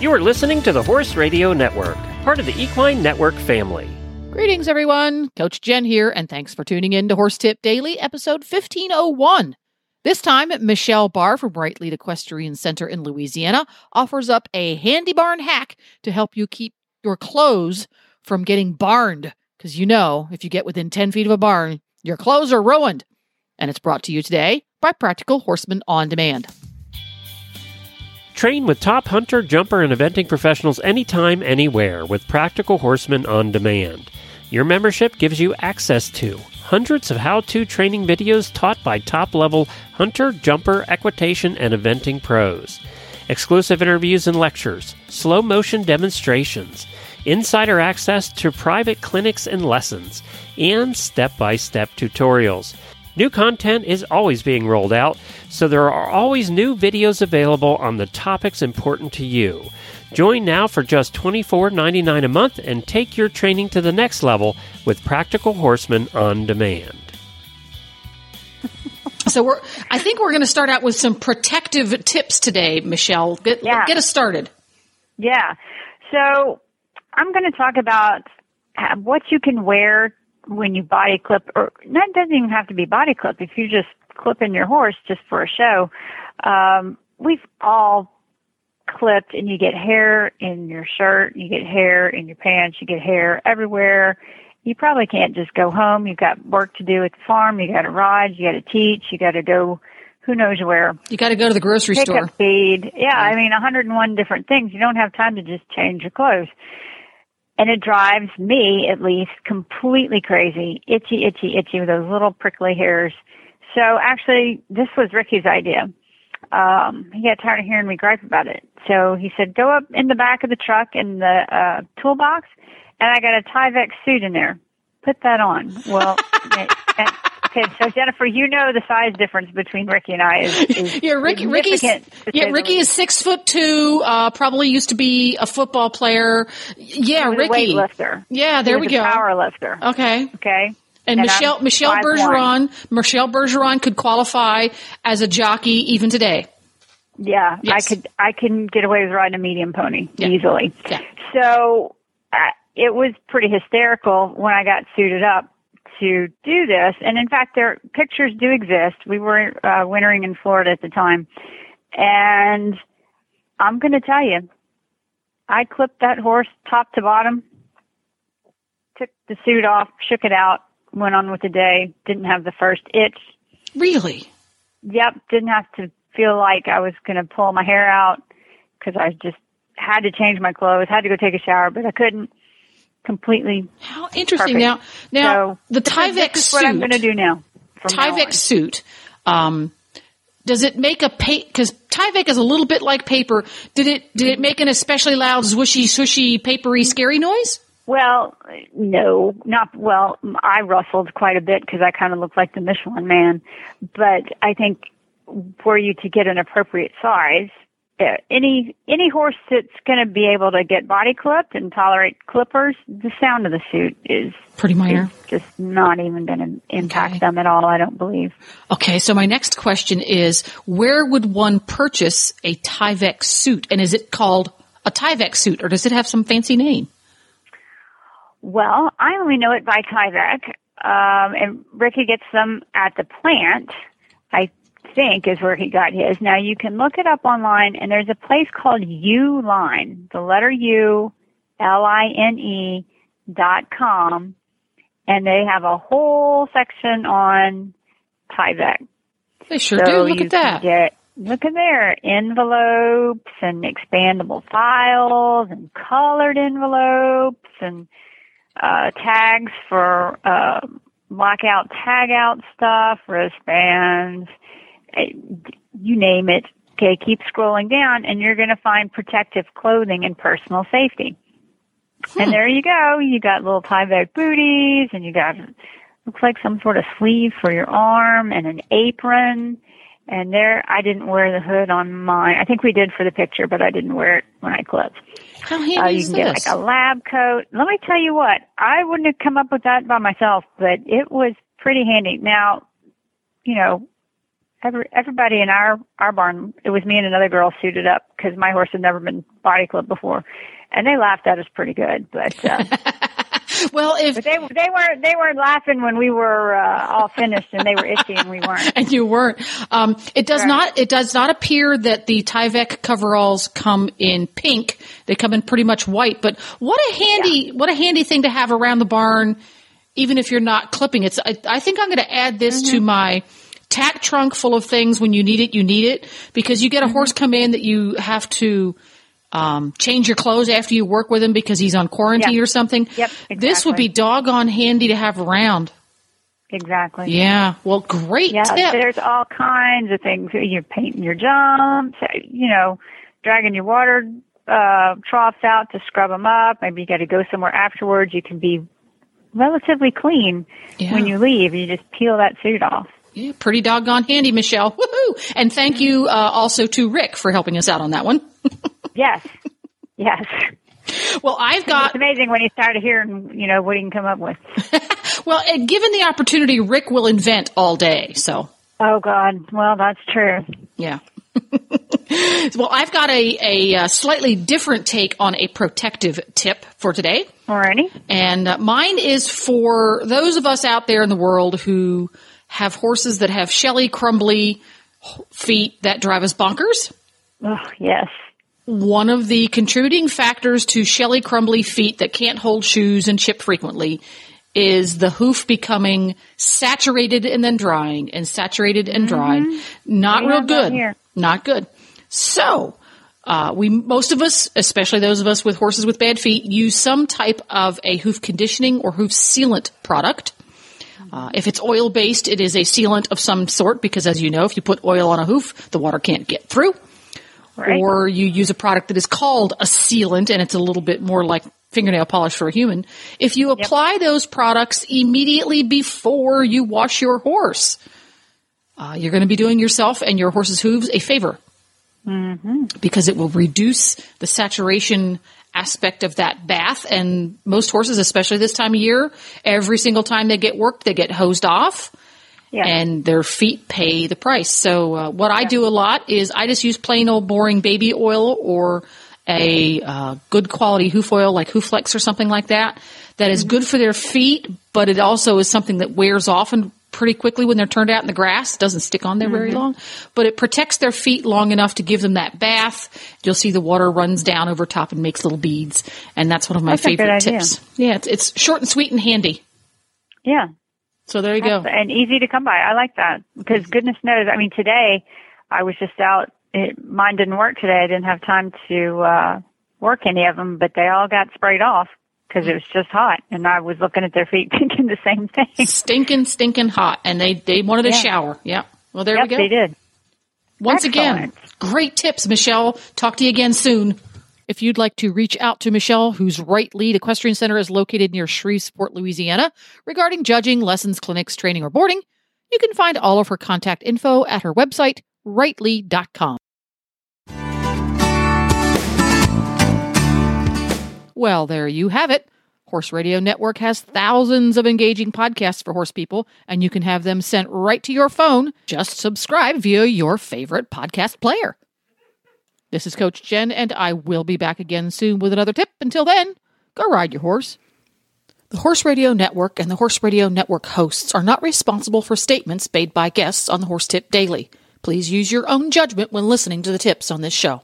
You are listening to the Horse Radio Network, part of the Equine Network family. Greetings, everyone. Coach Jenn here, and thanks for tuning in to Horse Tip Daily, episode 1501. This time, Michelle Barr from Right Lead Equestrian Center in Louisiana offers up a handy barn hack to help you keep your clothes from getting barned. Because you know, if you get within 10 feet of a barn, your clothes are ruined. And it's brought to you today by Practical Horseman On Demand. Train with top hunter, jumper, and eventing professionals anytime, anywhere with Practical Horseman on Demand. Your membership gives you access to hundreds of how to training videos taught by top level hunter, jumper, equitation, and eventing pros, exclusive interviews and lectures, slow motion demonstrations, insider access to private clinics and lessons, and step by step tutorials. New content is always being rolled out, so there are always new videos available on the topics important to you. Join now for just $24.99 a month and take your training to the next level with Practical Horseman on Demand. So we're I think we're going to start out with some protective tips today, Michelle. Get, Yeah. get us started. Yeah. So I'm going to talk about uh, what you can wear when you body clip, or that doesn't even have to be body clip. If you just clip in your horse just for a show, um, we've all clipped, and you get hair in your shirt, you get hair in your pants, you get hair everywhere. You probably can't just go home. You've got work to do at the farm. You got to ride. You got to teach. You got to go. Who knows where? You got to go to the grocery pick store. up feed. Yeah, I mean, 101 different things. You don't have time to just change your clothes. And it drives me, at least, completely crazy. Itchy, itchy, itchy with those little prickly hairs. So actually, this was Ricky's idea. Um, he got tired of hearing me gripe about it. So he said, go up in the back of the truck in the, uh, toolbox and I got a Tyvek suit in there. Put that on. Well, and, and- okay, so Jennifer, you know the size difference between Ricky and I is, is Yeah, Ricky. Ricky's yeah, Ricky is six foot two. Uh, probably used to be a football player. Yeah, He was a Ricky. weightlifter. Yeah, there He we go. Power lifter. Okay. Okay. And, And Michelle I'm Michelle 5'1". Bergeron Michelle Bergeron could qualify as a jockey even today. Yeah, Yes. I could. I can get away with riding a medium pony Yeah. easily. Yeah. So uh, it was pretty hysterical when I got suited up to do this. And in fact, their pictures do exist. We were uh, wintering in Florida at the time, and I'm going to tell you, I clipped that horse top to bottom, took the suit off, shook it out, went on with the day. Didn't have the first itch. Really? Yep, didn't have to feel like I was going to pull my hair out because I just had to change my clothes, had to go take a shower, but I couldn't completely. How interesting. Perfect. Now, now so the Tyvek this is suit. what I'm going to do now. Tyvek suit. Um, does it make a paper? Because Tyvek is a little bit like paper. Did it? Did it make an especially loud, swishy, swishy, papery, scary noise? Well, no, not well. I rustled quite a bit because I kind of looked like the Michelin Man, but I think for you to get an appropriate size, any any horse that's going to be able to get body clipped and tolerate clippers, the sound of the suit is Pretty minor. is just not even going to impact Okay. them at all. I don't believe. Okay, so my next question is: Where would one purchase a Tyvek suit, and is it called a Tyvek suit, or does it have some fancy name? Well, I only know it by Tyvek, um, and Ricky gets them at the plant. I think is where he got his. Now you can look it up online, and there's a place called Uline, the letter U, L I N E dot com, and they have a whole section on Tyvek. They sure so do. Look at that. Get, look at there, envelopes and expandable files and colored envelopes and uh, tags for uh, lockout, tag out stuff, wristbands, you name it. Okay, keep scrolling down, and you're going to find protective clothing and personal safety. And there you go. You got little tie Tyvek booties, and you got looks like some sort of sleeve for your arm and an apron. And there, I didn't wear the hood on mine. I think we did for the picture, but I didn't wear it when I clipped. How handy Uh, you can get this? like a lab coat. Let me tell you what, I wouldn't have come up with that by myself, but it was pretty handy. Now, you know, every everybody in our our barn. It was me and another girl suited up because my horse had never been body clipped before, and they laughed at us pretty good. But uh, well, if but they they weren't they weren't laughing when we were uh, all finished and they were itchy and we weren't. and you weren't. Um, it does Right. not. It does not appear that the Tyvek coveralls come in pink. They come in pretty much white. But what a handy what a handy thing to have around the barn, even if you're not clipping. It's. I, I think I'm going to add this Mm-hmm. to my tack trunk full of things. When you need it, you need it because you get a Mm-hmm. horse come in that you have to. Um, change your clothes after you work with him because he's on quarantine Yeah. or something. Yep, This would be doggone handy to have around. Exactly. Yeah. Well, great Yeah, tip. there's all kinds of things. You're painting your jumps, you know, dragging your water uh, troughs out to scrub them up. Maybe you got to go somewhere afterwards. You can be relatively clean Yeah. when you leave. You just peel that suit off. Yeah, pretty doggone handy, Michelle. Woohoo! And thank you uh, also to Rick for helping us out on that one. Yes, yes. Well, I've got It's amazing when you start hearing, you know, what you can come up with. well, and given the opportunity, Rick will invent all day. So Oh God, well that's true. yeah. well, I've got a, a, uh slightly different take on a protective tip for today. Alrighty. And uh, mine is for those of us out there in the world who have horses that have shelly, crumbly feet that drive us bonkers. Oh yes. One of the contributing factors to shelly, crumbly feet that can't hold shoes and chip frequently is the hoof becoming saturated and then drying and saturated and drying. Not We real good. Not good. So, uh, we most of us, especially those of us with horses with bad feet, use some type of a hoof conditioning or hoof sealant product. Uh, if it's oil based, it is a sealant of some sort because, as you know, if you put oil on a hoof, the water can't get through Right. or you use a product that is called a sealant and it's a little bit more like fingernail polish for a human. If you apply those products immediately before you wash your horse, uh, you're going to be doing yourself and your horse's hooves a favor because it will reduce the saturation aspect of that bath. And most horses, especially this time of year, every single time they get worked, they get hosed off yeah. and their feet pay the price. So uh, what I do a lot is I just use plain old boring baby oil or a uh, good quality hoof oil like Hooflex or something like that. That is good for their feet, but it also is something that wears off and pretty quickly when they're turned out in the grass. It doesn't stick on there very long, but it protects their feet long enough to give them that bath. You'll see the water runs down over top and makes little beads, and that's one of my That's favorite tips. Yeah, it's, it's short and sweet and handy. yeah. So there you go. and easy to come by. I like that because goodness knows. I mean, today I was just out. It, mine didn't work today. I didn't have time to uh, work any of them, but they all got sprayed off because it was just hot. And I was looking at their feet thinking the same thing. stinking, stinking hot, and they they wanted a Yeah. shower. Yeah. Well, there yep, we go. they did. Once again, great tips, Michelle. Talk to you again soon. If you'd like to reach out to Michelle, whose Right Lead Equestrian Center is located near Shreveport, Louisiana, regarding judging, lessons, clinics, training, or boarding, you can find all of her contact info at her website, rightlead.com. Well, there you have it. Horse Radio Network has thousands of engaging podcasts for horse people, and you can have them sent right to your phone. Just subscribe via your favorite podcast player. This is Coach Jenn, and I will be back again soon with another tip. Until then, go ride your horse. The Horse Radio Network and the Horse Radio Network hosts are not responsible for statements made by guests on the Horse Tip Daily. Please use your own judgment when listening to the tips on this show.